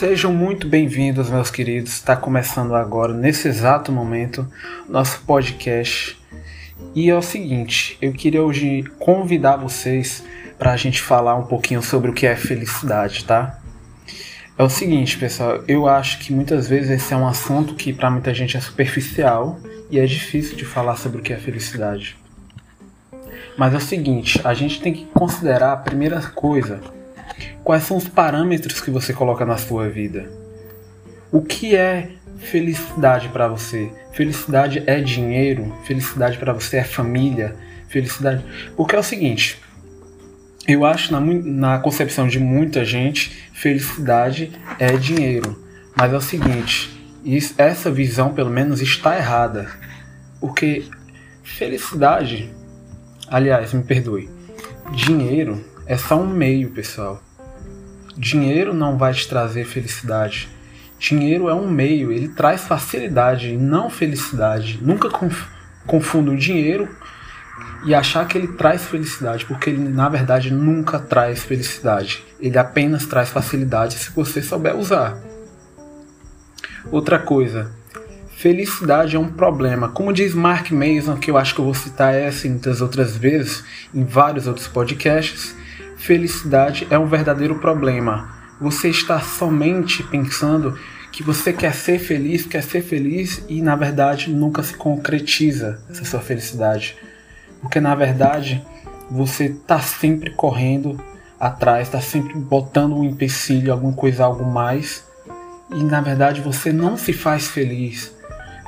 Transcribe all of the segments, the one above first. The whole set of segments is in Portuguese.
Sejam muito bem-vindos, meus queridos. Está começando agora, nesse exato momento, nosso podcast. E é o seguinte, eu queria hoje convidar vocês para a gente falar um pouquinho sobre o que é felicidade, tá? É o seguinte, pessoal, eu acho que muitas vezes esse é um assunto que para muita gente é superficial e é difícil de falar sobre o que é felicidade. Mas é o seguinte, a gente tem que considerar a primeira coisa Quais são os parâmetros que você coloca na sua vida? O que é felicidade para você? Felicidade é dinheiro? Felicidade para você é família? Felicidade. Porque é o seguinte, eu acho na, na concepção de muita gente, felicidade é dinheiro. Mas é o seguinte, isso, essa visão pelo menos está errada. Porque felicidade, aliás, me perdoe, dinheiro é só um meio, pessoal. Dinheiro não vai te trazer felicidade. Dinheiro é um meio, ele traz facilidade, não felicidade. Nunca confunda o dinheiro e achar que ele traz felicidade, porque ele na verdade nunca traz felicidade. Ele apenas traz facilidade se você souber usar. Outra coisa, felicidade é um problema. Como diz Mark Mason, que eu acho que eu vou citar essa e muitas outras vezes em vários outros podcasts, Felicidade é um verdadeiro problema. Você está somente pensando que você quer ser feliz, quer ser feliz e na verdade nunca se concretiza essa sua felicidade. Porque na verdade você está sempre correndo atrás, está sempre botando um empecilho, alguma coisa, algo mais. E na verdade você não se faz feliz.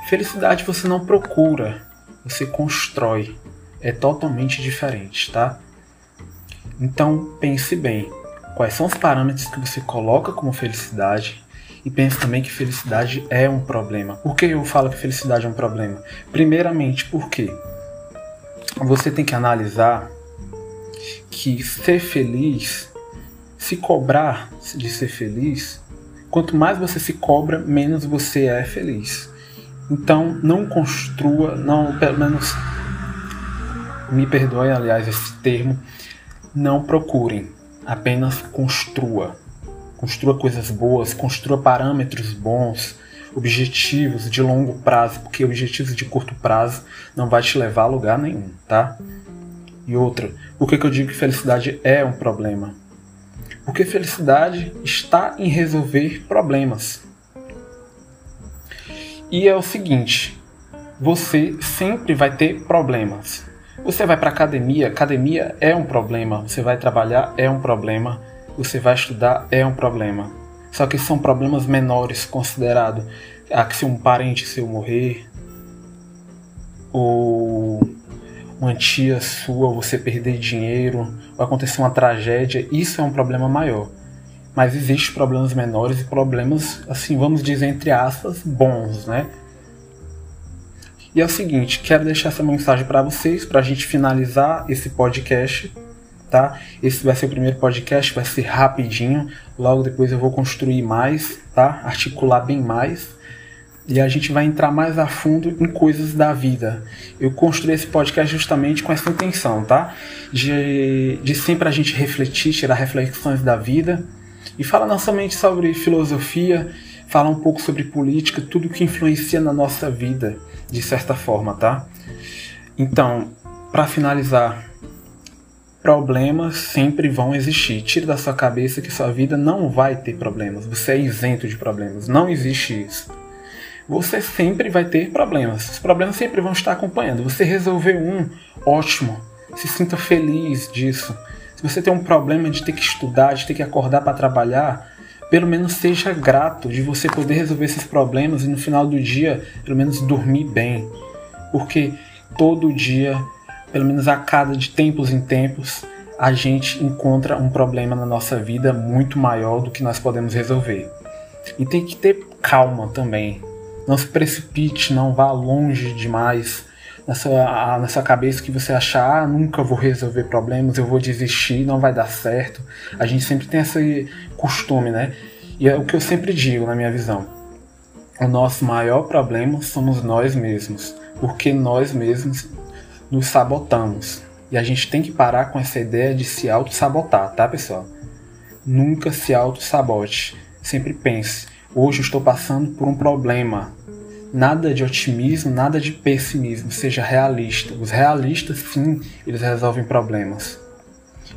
Felicidade você não procura, você constrói. É totalmente diferente, tá? Então pense bem, quais são os parâmetros que você coloca como felicidade e pense também que felicidade é um problema. Por que eu falo que felicidade é um problema? Primeiramente, porque você tem que analisar que ser feliz, se cobrar de ser feliz, quanto mais você se cobra, menos você é feliz. Então, não construa, não, pelo menos me perdoe, aliás, esse termo, não procurem, apenas construa. Construa coisas boas, construa parâmetros bons, objetivos de longo prazo, porque objetivos de curto prazo não vai te levar a lugar nenhum, tá? E outra, por que, que eu digo que felicidade é um problema? Porque felicidade está em resolver problemas. E é o seguinte, você sempre vai ter problemas. Você vai para academia, academia é um problema. Você vai trabalhar, é um problema. Você vai estudar, é um problema. Só que são problemas menores considerado. Ah, que se um parente seu morrer, ou uma tia sua, você perder dinheiro, ou acontecer uma tragédia, isso é um problema maior. Mas existem problemas menores e problemas, assim, vamos dizer entre aspas, bons, né? E é o seguinte, quero deixar essa mensagem para vocês, para a gente finalizar esse podcast, tá? Esse vai ser o primeiro podcast, vai ser rapidinho. Logo depois eu vou construir mais, tá? Articular bem mais. E a gente vai entrar mais a fundo em coisas da vida. Eu construí esse podcast justamente com essa intenção, tá? De, de sempre a gente refletir, tirar reflexões da vida. E falar não somente sobre filosofia, falar um pouco sobre política, tudo que influencia na nossa vida de certa forma, tá? Então, para finalizar, problemas sempre vão existir. Tire da sua cabeça que sua vida não vai ter problemas. Você é isento de problemas. Não existe isso. Você sempre vai ter problemas. Os problemas sempre vão estar acompanhando. Você resolveu um, ótimo. Se sinta feliz disso. Se você tem um problema de ter que estudar, de ter que acordar para trabalhar, pelo menos seja grato de você poder resolver esses problemas e no final do dia, pelo menos dormir bem. Porque todo dia, pelo menos a cada de tempos em tempos, a gente encontra um problema na nossa vida muito maior do que nós podemos resolver. E tem que ter calma também. Não se precipite, não vá longe demais na sua, na sua cabeça que você achar, ah, nunca vou resolver problemas, eu vou desistir, não vai dar certo. A gente sempre tem esse costume, né? E é o que eu sempre digo na minha visão. O nosso maior problema somos nós mesmos, porque nós mesmos nos sabotamos. E a gente tem que parar com essa ideia de se auto-sabotar, tá, pessoal? Nunca se auto-sabote. sempre pense: hoje eu estou passando por um problema. Nada de otimismo, nada de pessimismo, seja realista. Os realistas, sim, eles resolvem problemas.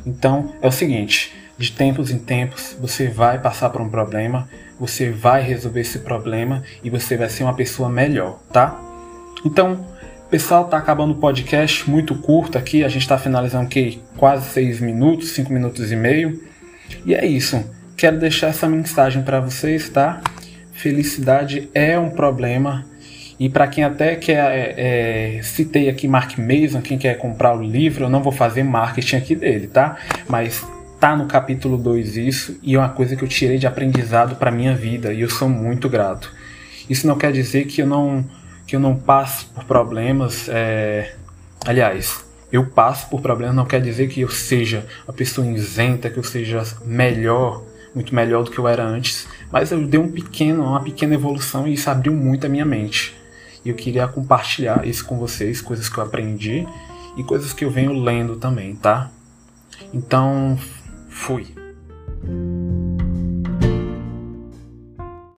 Então é o seguinte: de tempos em tempos você vai passar por um problema, você vai resolver esse problema e você vai ser uma pessoa melhor, tá? Então, pessoal, tá acabando o podcast muito curto aqui, a gente está finalizando que quase seis minutos, cinco minutos e meio. E é isso. Quero deixar essa mensagem para vocês, tá? Felicidade é um problema. E para quem até quer, é, é, citei aqui Mark Mason, quem quer comprar o livro, eu não vou fazer marketing aqui dele, tá? Mas tá no capítulo 2 isso e é uma coisa que eu tirei de aprendizado para minha vida e eu sou muito grato. Isso não quer dizer que eu não que eu não passo por problemas, é... aliás, eu passo por problemas não quer dizer que eu seja uma pessoa isenta, que eu seja melhor, muito melhor do que eu era antes, mas eu dei um pequeno, uma pequena evolução e isso abriu muito a minha mente. E eu queria compartilhar isso com vocês, coisas que eu aprendi e coisas que eu venho lendo também, tá? Então, Fui.